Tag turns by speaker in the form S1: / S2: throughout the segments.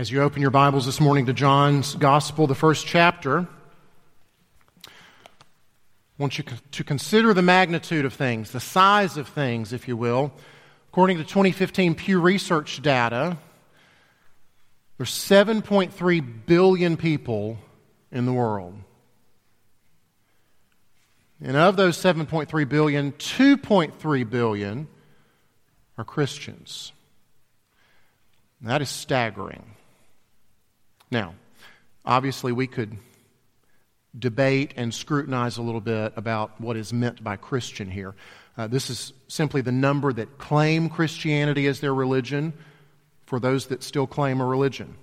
S1: As you open your Bibles this morning to John's Gospel, the first chapter, I want you to consider the magnitude of things, the size of things, if you will. According to 2015 Pew Research data, there's 7.3 billion people in the world. And of those 7.3 billion, 2.3 billion are Christians. That is staggering. Now, obviously, we could debate and scrutinize a little bit about what is meant by Christian here. Uh, this is simply the number that claim Christianity as their religion for those that still claim a religion.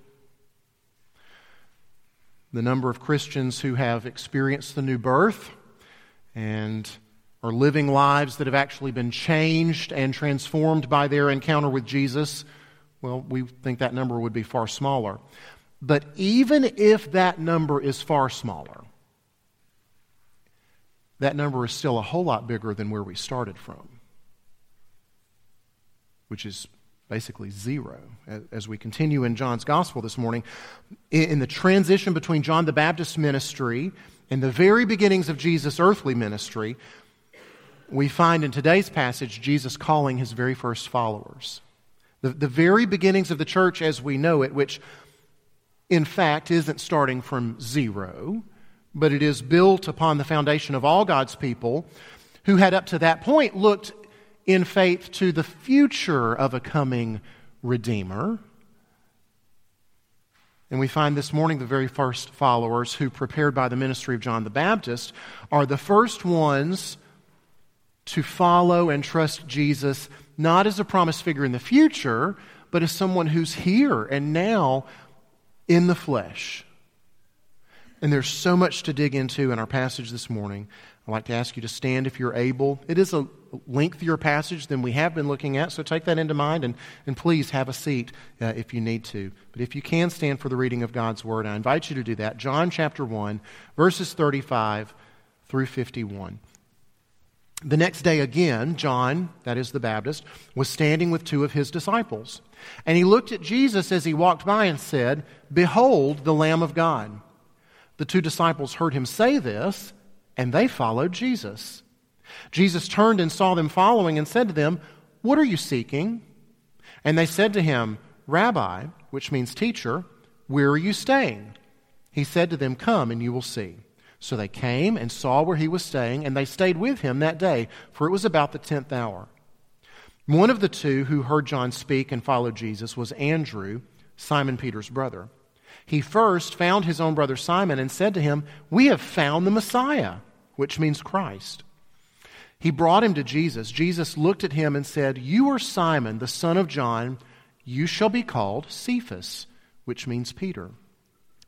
S1: The number of Christians who have experienced the new birth and are living lives that have actually been changed and transformed by their encounter with Jesus, well, we think that number would be far smaller. But even if that number is far smaller, that number is still a whole lot bigger than where we started from, which is basically zero. As we continue in John's gospel this morning, in the transition between John the Baptist's ministry and the very beginnings of Jesus' earthly ministry, we find in today's passage Jesus calling his very first followers. The, the very beginnings of the church as we know it, which in fact, isn't starting from zero, but it is built upon the foundation of all God's people who had up to that point looked in faith to the future of a coming Redeemer. And we find this morning the very first followers who, prepared by the ministry of John the Baptist, are the first ones to follow and trust Jesus, not as a promised figure in the future, but as someone who's here and now in the flesh. And there's so much to dig into in our passage this morning. I'd like to ask you to stand if you're able. It is a lengthier passage than we have been looking at, so take that into mind and, and please have a seat uh, if you need to. But if you can stand for the reading of God's Word, I invite you to do that. John chapter 1, verses 35 through 51. The next day again, John, that is the Baptist, was standing with two of his disciples. And he looked at Jesus as he walked by and said, Behold the Lamb of God. The two disciples heard him say this, and they followed Jesus. Jesus turned and saw them following and said to them, What are you seeking? And they said to him, Rabbi, which means teacher, where are you staying? He said to them, Come and you will see. So they came and saw where he was staying, and they stayed with him that day, for it was about the tenth hour. One of the two who heard John speak and followed Jesus was Andrew, Simon Peter's brother. He first found his own brother Simon and said to him, We have found the Messiah, which means Christ. He brought him to Jesus. Jesus looked at him and said, You are Simon, the son of John. You shall be called Cephas, which means Peter.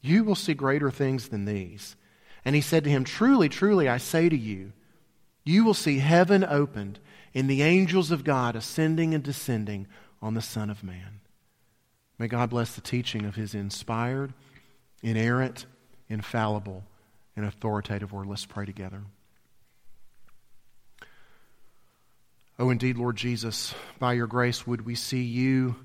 S1: You will see greater things than these. And he said to him, Truly, truly, I say to you, you will see heaven opened and the angels of God ascending and descending on the Son of Man. May God bless the teaching of his inspired, inerrant, infallible, and authoritative word. Let's pray together. Oh, indeed, Lord Jesus, by your grace, would we see you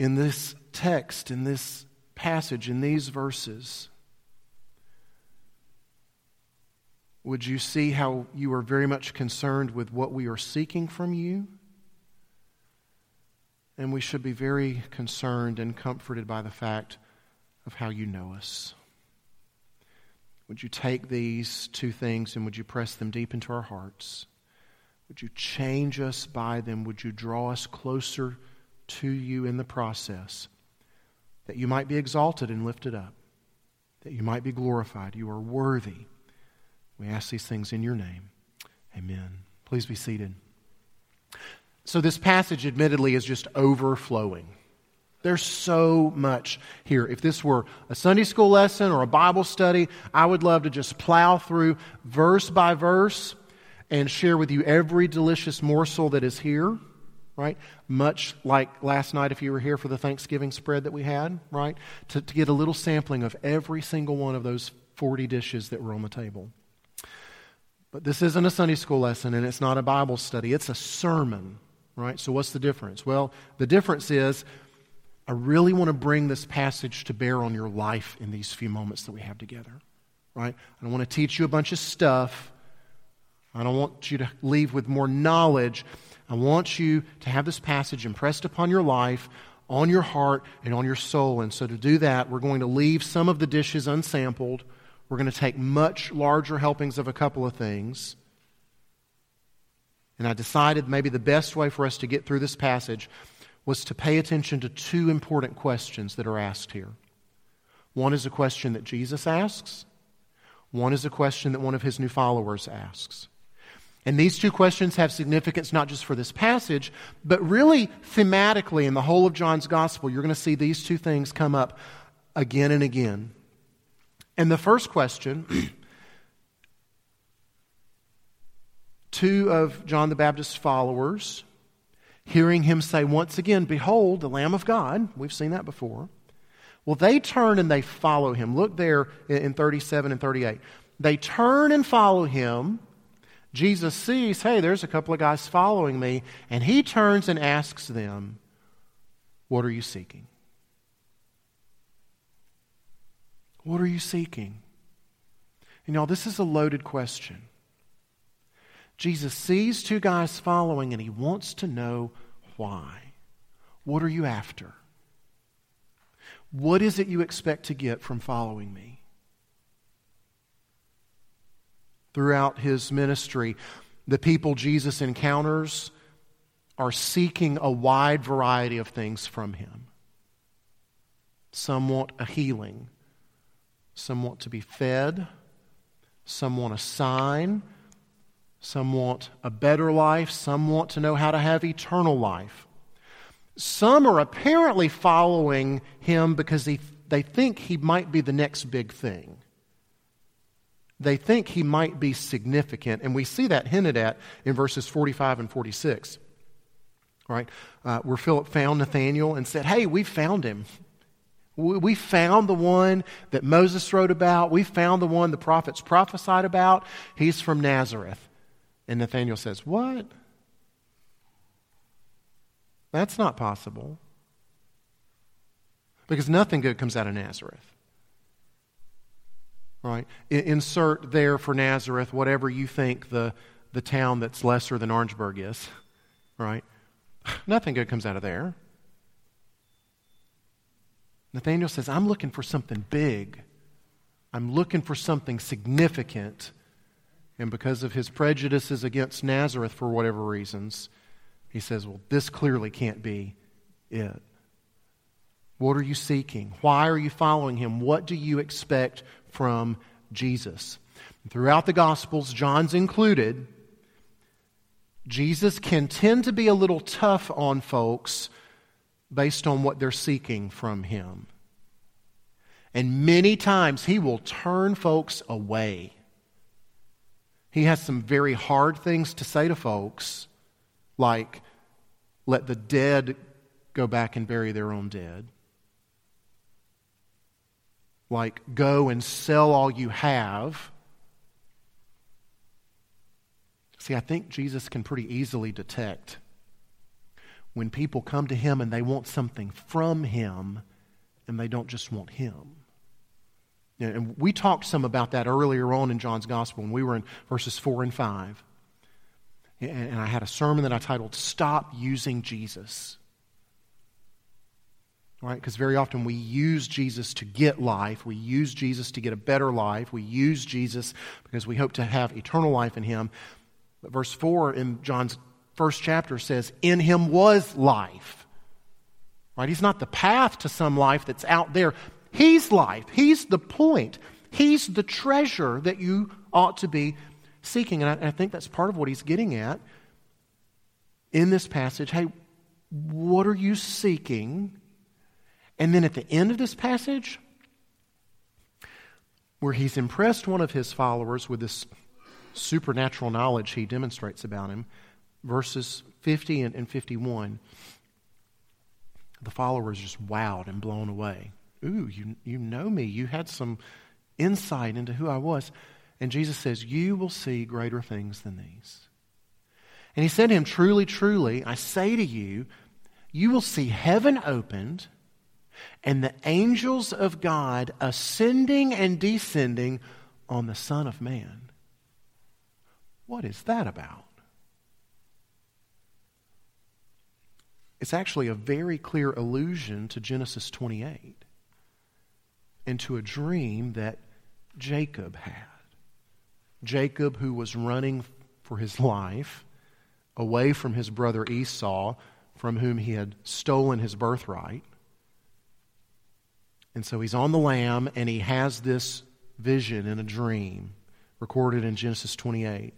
S1: in this text, in this passage, in these verses, would you see how you are very much concerned with what we are seeking from you? And we should be very concerned and comforted by the fact of how you know us. would you take these two things and would you press them deep into our hearts? Would you change us by them? Would you draw us closer to you in the process? That you might be exalted and lifted up, that you might be glorified. You are worthy. We ask these things in your name. Amen. Please be seated. So, this passage, admittedly, is just overflowing. There's so much here. If this were a Sunday school lesson or a Bible study, I would love to just plow through verse by verse and share with you every delicious morsel that is here, right? Much like last night, if you were here for the Thanksgiving spread that we had, right? To, to get a little sampling of every single one of those 40 dishes that were on the table. But this isn't a Sunday school lesson and it's not a Bible study, it's a sermon, right? So, what's the difference? Well, the difference is I really want to bring this passage to bear on your life in these few moments that we have together, right? I don't want to teach you a bunch of stuff. I don't want you to leave with more knowledge. I want you to have this passage impressed upon your life, on your heart, and on your soul. And so, to do that, we're going to leave some of the dishes unsampled. We're going to take much larger helpings of a couple of things. And I decided maybe the best way for us to get through this passage was to pay attention to two important questions that are asked here. One is a question that Jesus asks, one is a question that one of his new followers asks. And these two questions have significance not just for this passage, but really thematically in the whole of John's gospel. You're going to see these two things come up again and again. And the first question two of John the Baptist's followers, hearing him say once again, Behold, the Lamb of God. We've seen that before. Well, they turn and they follow him. Look there in 37 and 38. They turn and follow him. Jesus sees, hey, there's a couple of guys following me, and he turns and asks them, What are you seeking? What are you seeking? And know, this is a loaded question. Jesus sees two guys following and he wants to know why. What are you after? What is it you expect to get from following me? Throughout his ministry, the people Jesus encounters are seeking a wide variety of things from him. Some want a healing, some want to be fed. Some want a sign. Some want a better life. Some want to know how to have eternal life. Some are apparently following him because he, they think he might be the next big thing. They think he might be significant, and we see that hinted at in verses 45 and 46. Right, uh, where Philip found Nathanael and said, Hey, we found him. We found the one that Moses wrote about. We found the one the prophets prophesied about. He's from Nazareth. And Nathanael says, What? That's not possible. Because nothing good comes out of Nazareth. Right? Insert there for Nazareth whatever you think the, the town that's lesser than Orangeburg is. Right? Nothing good comes out of there. Nathanael says, I'm looking for something big. I'm looking for something significant. And because of his prejudices against Nazareth for whatever reasons, he says, Well, this clearly can't be it. What are you seeking? Why are you following him? What do you expect from Jesus? throughout the Gospels, John's included, Jesus can tend to be a little tough on folks based on what they're seeking from Him. And many times He will turn folks away. He has some very hard things to say to folks, like, let the dead go back and bury their own dead. Like, go and sell all you have. See, I think Jesus can pretty easily detect when people come to him and they want something from him and they don't just want him. And we talked some about that earlier on in John's Gospel when we were in verses 4 and 5. And I had a sermon that I titled, Stop Using Jesus. Right? Because very often we use Jesus to get life. We use Jesus to get a better life. We use Jesus because we hope to have eternal life in him. But verse 4 in John's first chapter says, In him was life. Right? He's not the path to some life that's out there. He's life. He's the point. He's the treasure that you ought to be seeking. And I, I think that's part of what he's getting at in this passage. Hey, what are you seeking? And then at the end of this passage, where he's impressed one of his followers with this supernatural knowledge he demonstrates about him, verses 50 and 51, the followers just wowed and blown away. Ooh, you, you know me. You had some insight into who I was. And Jesus says, You will see greater things than these. And he said to him, Truly, truly, I say to you, you will see heaven opened and the angels of God ascending and descending on the Son of Man. What is that about? It's actually a very clear allusion to Genesis 28 and to a dream that Jacob had. Jacob, who was running for his life away from his brother Esau, from whom he had stolen his birthright. And so he's on the lam and he has this vision in a dream recorded in Genesis 28.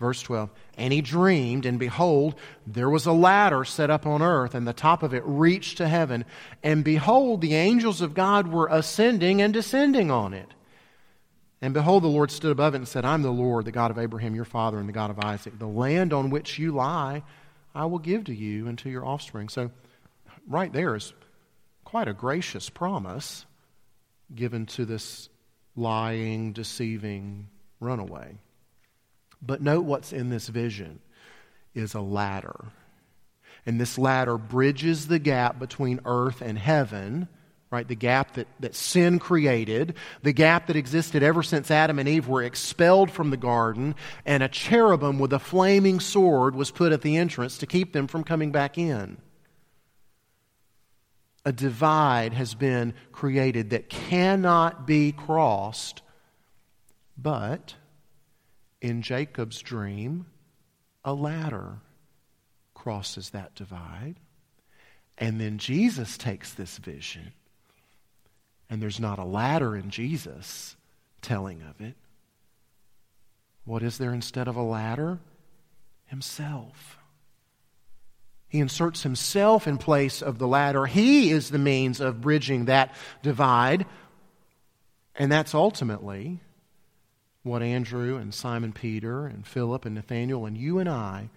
S1: Verse 12. And he dreamed, and behold, there was a ladder set up on earth, and the top of it reached to heaven. And behold, the angels of God were ascending and descending on it. And behold, the Lord stood above it and said, I'm the Lord, the God of Abraham, your father, and the God of Isaac. The land on which you lie, I will give to you and to your offspring. So, right there is quite a gracious promise given to this lying, deceiving runaway. But note what's in this vision is a ladder. And this ladder bridges the gap between earth and heaven, right? The gap that, that sin created, the gap that existed ever since Adam and Eve were expelled from the garden, and a cherubim with a flaming sword was put at the entrance to keep them from coming back in. A divide has been created that cannot be crossed, but in Jacob's dream, a ladder crosses that divide. And then Jesus takes this vision, and there's not a ladder in Jesus telling of it. What is there instead of a ladder? Himself. He inserts himself in place of the ladder. He is the means of bridging that divide. And that's ultimately what Andrew and Simon Peter and Philip and Nathanael and you and I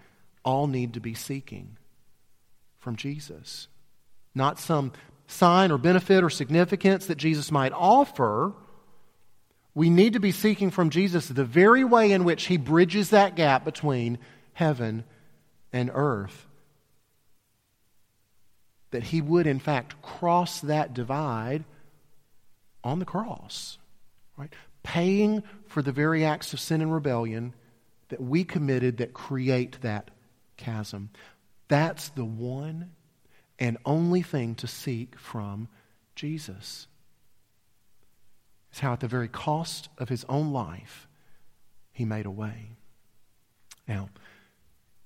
S1: all need to be seeking from Jesus. Not some sign or benefit or significance that Jesus might offer. We need to be seeking from Jesus the very way in which he bridges that gap between heaven and earth. That he would, in fact, cross that divide on the cross. Right? paying for the very acts of sin and rebellion that we committed that create that chasm. That's the one and only thing to seek from Jesus. It's how, at the very cost of his own life, he made a way. Now,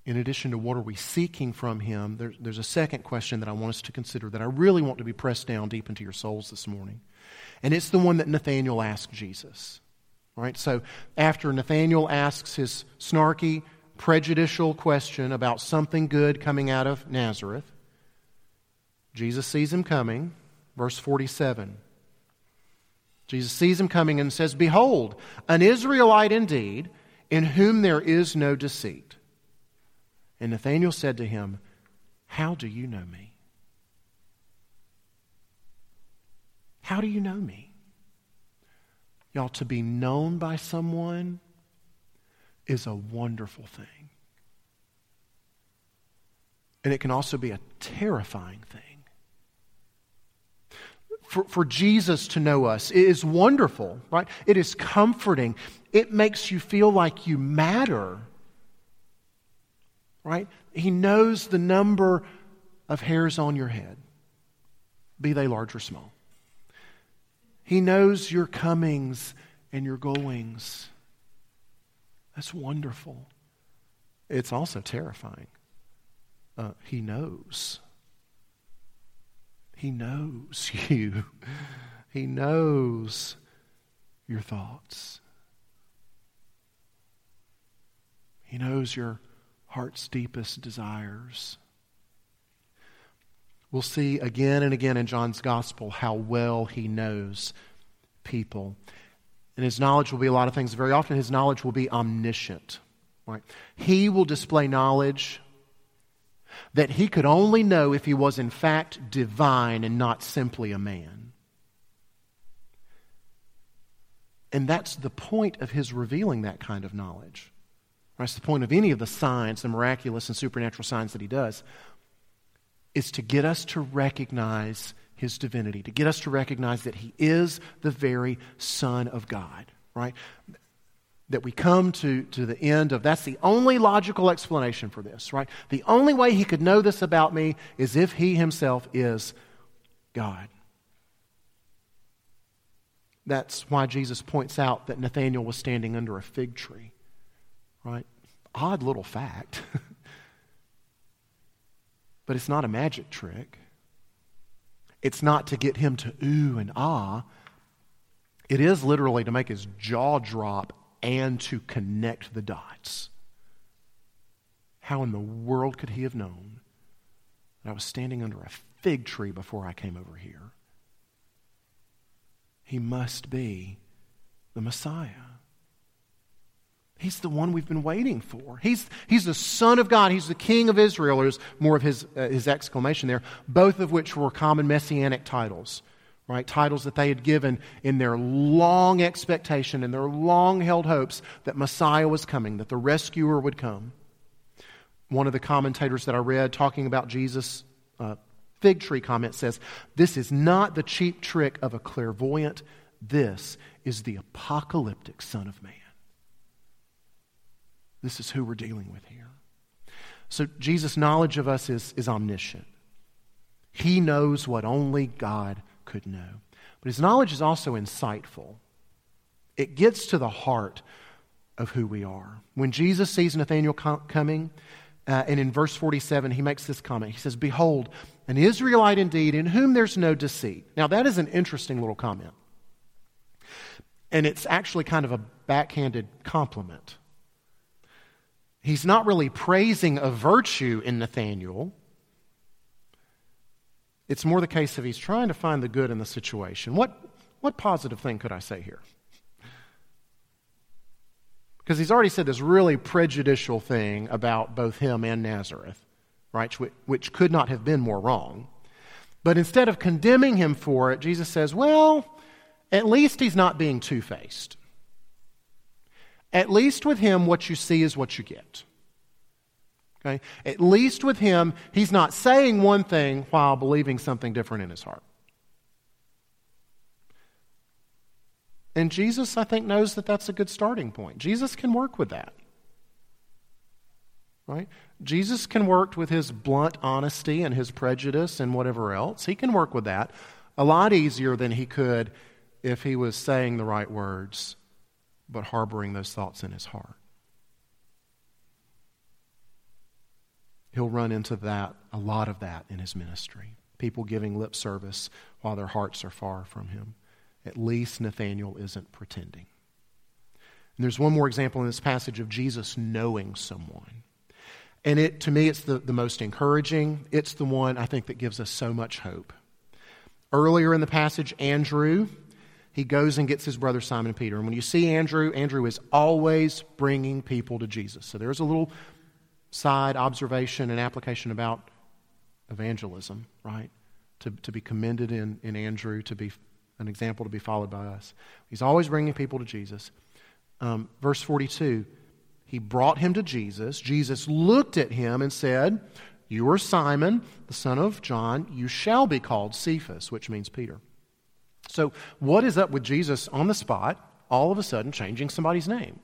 S1: in addition to what are we seeking from him, there's, there's a second question that I want us to consider that I really want to be pressed down deep into your souls this morning. And it's the one that Nathanael asked Jesus. All right, so after Nathanael asks his snarky, prejudicial question about something good coming out of Nazareth, Jesus sees him coming. Verse 47. Jesus sees him coming and says, Behold, an Israelite indeed, in whom there is no deceit. And Nathanael said to him, How do you know me? How do you know me? Y'all, to be known by someone is a wonderful thing. And it can also be a terrifying thing. For, for Jesus to know us is wonderful, right? It is comforting. It makes you feel like you matter, right? He knows the number of hairs on your head be they large or small. He knows your comings and your goings. That's wonderful. It's also terrifying. Uh, he knows. He knows you. He knows your thoughts. He knows your heart's deepest desires. We'll see again and again in John's gospel how well he knows people. And his knowledge will be a lot of things. Very often, his knowledge will be omniscient. Right? He will display knowledge that he could only know if he was, in fact, divine and not simply a man. And that's the point of his revealing that kind of knowledge. That's the point of any of the signs, the miraculous and supernatural signs that he does, is to get us to recognize his divinity, to get us to recognize that he is the very Son of God, right? That we come to, to the end of that's the only logical explanation for this, right? The only way he could know this about me is if he himself is God. That's why Jesus points out that Nathanael was standing under a fig tree, right? Odd little fact. but it's not a magic trick. It's not to get him to ooh and ah. It is literally to make his jaw drop and to connect the dots. How in the world could he have known that I was standing under a fig tree before I came over here? He must be the Messiah. He's the one we've been waiting for. He's, he's the Son of God. He's the King of Israel. Is more of his, uh, his exclamation there, both of which were common messianic titles, right? Titles that they had given in their long expectation and their long held hopes that Messiah was coming, that the rescuer would come. One of the commentators that I read talking about Jesus' uh, fig tree comment says, This is not the cheap trick of a clairvoyant, this is the apocalyptic Son of Man. This is who we're dealing with here. So, Jesus' knowledge of us is, is omniscient. He knows what only God could know. But his knowledge is also insightful. It gets to the heart of who we are. When Jesus sees Nathanael coming, uh, and in verse 47, he makes this comment. He says, Behold, an Israelite indeed, in whom there's no deceit. Now, that is an interesting little comment. And it's actually kind of a backhanded compliment. He's not really praising a virtue in Nathanael. It's more the case of he's trying to find the good in the situation. What, what positive thing could I say here? Because he's already said this really prejudicial thing about both him and Nazareth, right? Which, which could not have been more wrong. But instead of condemning him for it, Jesus says, well, at least he's not being two faced. At least with him, what you see is what you get. Okay? At least with him, he's not saying one thing while believing something different in his heart. And Jesus, I think, knows that that's a good starting point. Jesus can work with that. Right? Jesus can work with his blunt honesty and his prejudice and whatever else. He can work with that a lot easier than he could if he was saying the right words but harboring those thoughts in his heart. He'll run into that, a lot of that in his ministry. People giving lip service while their hearts are far from him. At least Nathanael isn't pretending. And there's one more example in this passage of Jesus knowing someone. And it, to me, it's the, the most encouraging. It's the one I think that gives us so much hope. Earlier in the passage, Andrew he goes and gets his brother Simon Peter. And when you see Andrew, Andrew is always bringing people to Jesus. So there's a little side observation and application about evangelism, right? To, to be commended in, in Andrew, to be an example to be followed by us. He's always bringing people to Jesus. Um, verse 42 he brought him to Jesus. Jesus looked at him and said, You are Simon, the son of John. You shall be called Cephas, which means Peter. So, what is up with Jesus on the spot, all of a sudden changing somebody's name?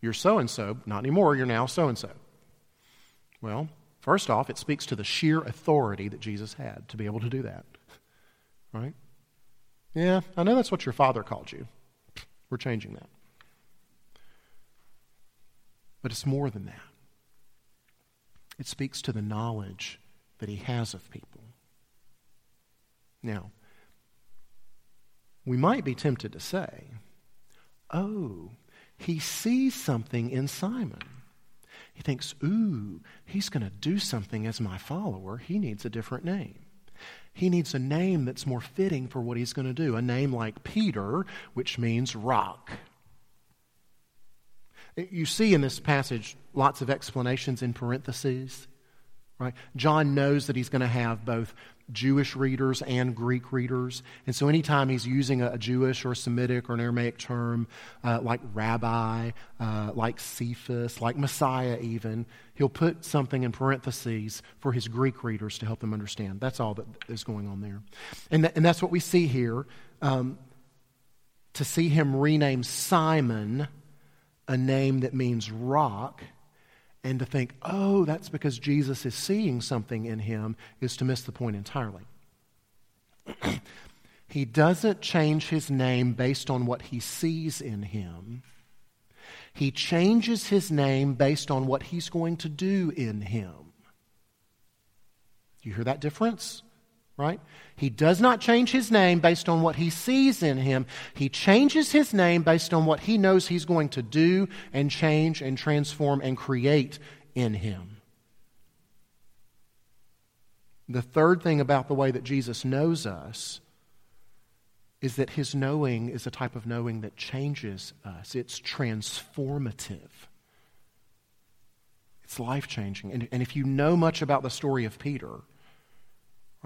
S1: You're so and so, not anymore, you're now so and so. Well, first off, it speaks to the sheer authority that Jesus had to be able to do that. right? Yeah, I know that's what your father called you. We're changing that. But it's more than that. It speaks to the knowledge that he has of people. Now, we might be tempted to say, oh, he sees something in Simon. He thinks, ooh, he's going to do something as my follower. He needs a different name. He needs a name that's more fitting for what he's going to do. A name like Peter, which means rock. You see in this passage lots of explanations in parentheses. Right? John knows that he's going to have both Jewish readers and Greek readers. And so anytime he's using a, Jewish or Semitic or an Aramaic term uh, like rabbi, uh, like Cephas, like Messiah, even, he'll put something in parentheses for his Greek readers to help them understand. That's all that is going on there. And, th- and that's what we see here. Um, to see him rename Simon a name that means rock and to think, oh, that's because Jesus is seeing something in him, is to miss the point entirely. he doesn't change his name based on what he sees in him. He changes his name based on what he's going to do in him. You hear that difference? Right? He does not change his name based on what he sees in him. He changes his name based on what he knows he's going to do and change and transform and create in him. The third thing about the way that Jesus knows us is that his knowing is a type of knowing that changes us, it's transformative. It's life changing. And, and if you know much about the story of Peter,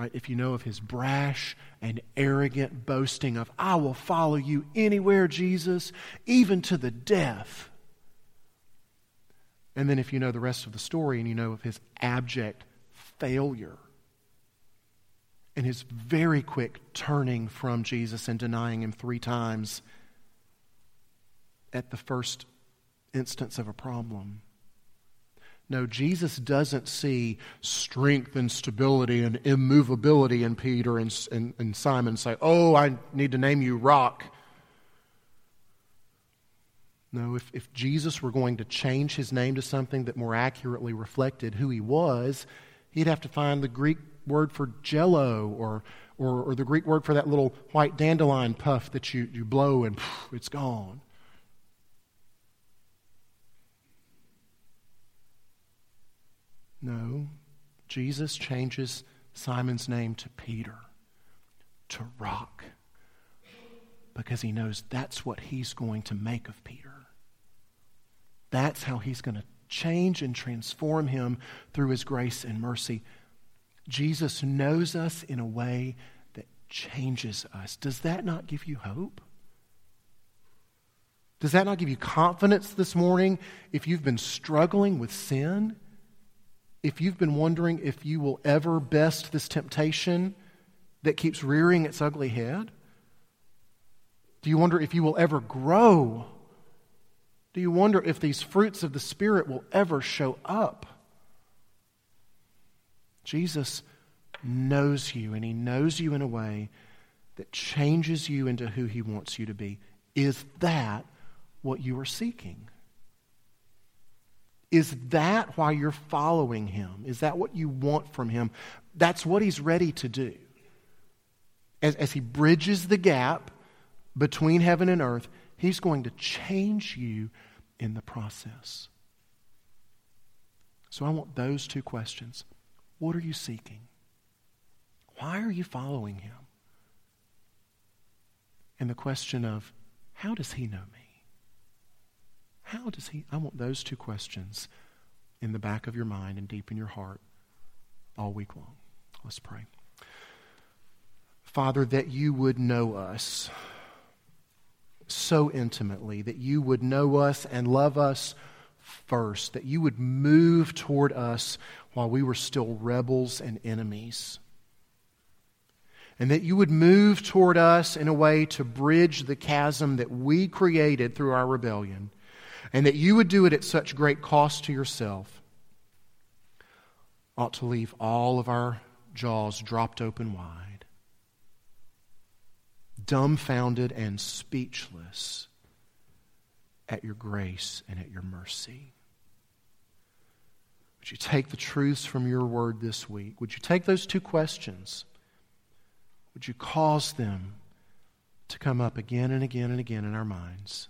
S1: right? If you know of his brash and arrogant boasting of, I will follow you anywhere, Jesus, even to the death. And then if you know the rest of the story and you know of his abject failure and his very quick turning from Jesus and denying him three times at the first instance of a problem no, Jesus doesn't see strength and stability and immovability in Peter and, and, and Simon say, Oh, I need to name you rock. No, if, if Jesus were going to change his name to something that more accurately reflected who he was, he'd have to find the Greek word for jello or, or, or the Greek word for that little white dandelion puff that you, you blow and phew, it's gone. No, Jesus changes Simon's name to Peter, to rock, because he knows that's what he's going to make of Peter. That's how he's going to change and transform him through his grace and mercy. Jesus knows us in a way that changes us. Does that not give you hope? Does that not give you confidence this morning if you've been struggling with sin? If you've been wondering if you will ever best this temptation that keeps rearing its ugly head? Do you wonder if you will ever grow? Do you wonder if these fruits of the Spirit will ever show up? Jesus knows you, and He knows you in a way that changes you into who He wants you to be. Is that what you are seeking? Is that why you're following him? Is that what you want from him? That's what he's ready to do. As, as he bridges the gap between heaven and earth, he's going to change you in the process. So I want those two questions. What are you seeking? Why are you following him? And the question of, how does he know me? How does he? I want those two questions in the back of your mind and deep in your heart all week long. Let's pray. Father, that you would know us so intimately, that you would know us and love us first, that you would move toward us while we were still rebels and enemies. And that you would move toward us in a way to bridge the chasm that we created through our rebellion and that you would do it at such great cost to yourself, ought to leave all of our jaws dropped open wide. dumbfounded and speechless at your grace and at your mercy. Would you take the truths from your word this week? Would you take those two questions? Would you cause them to come up again and again and again in our minds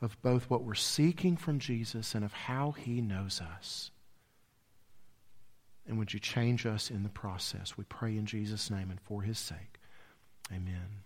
S1: of both what we're seeking from Jesus and of how he knows us? And would you change us in the process? We pray in Jesus' name and for his sake. Amen.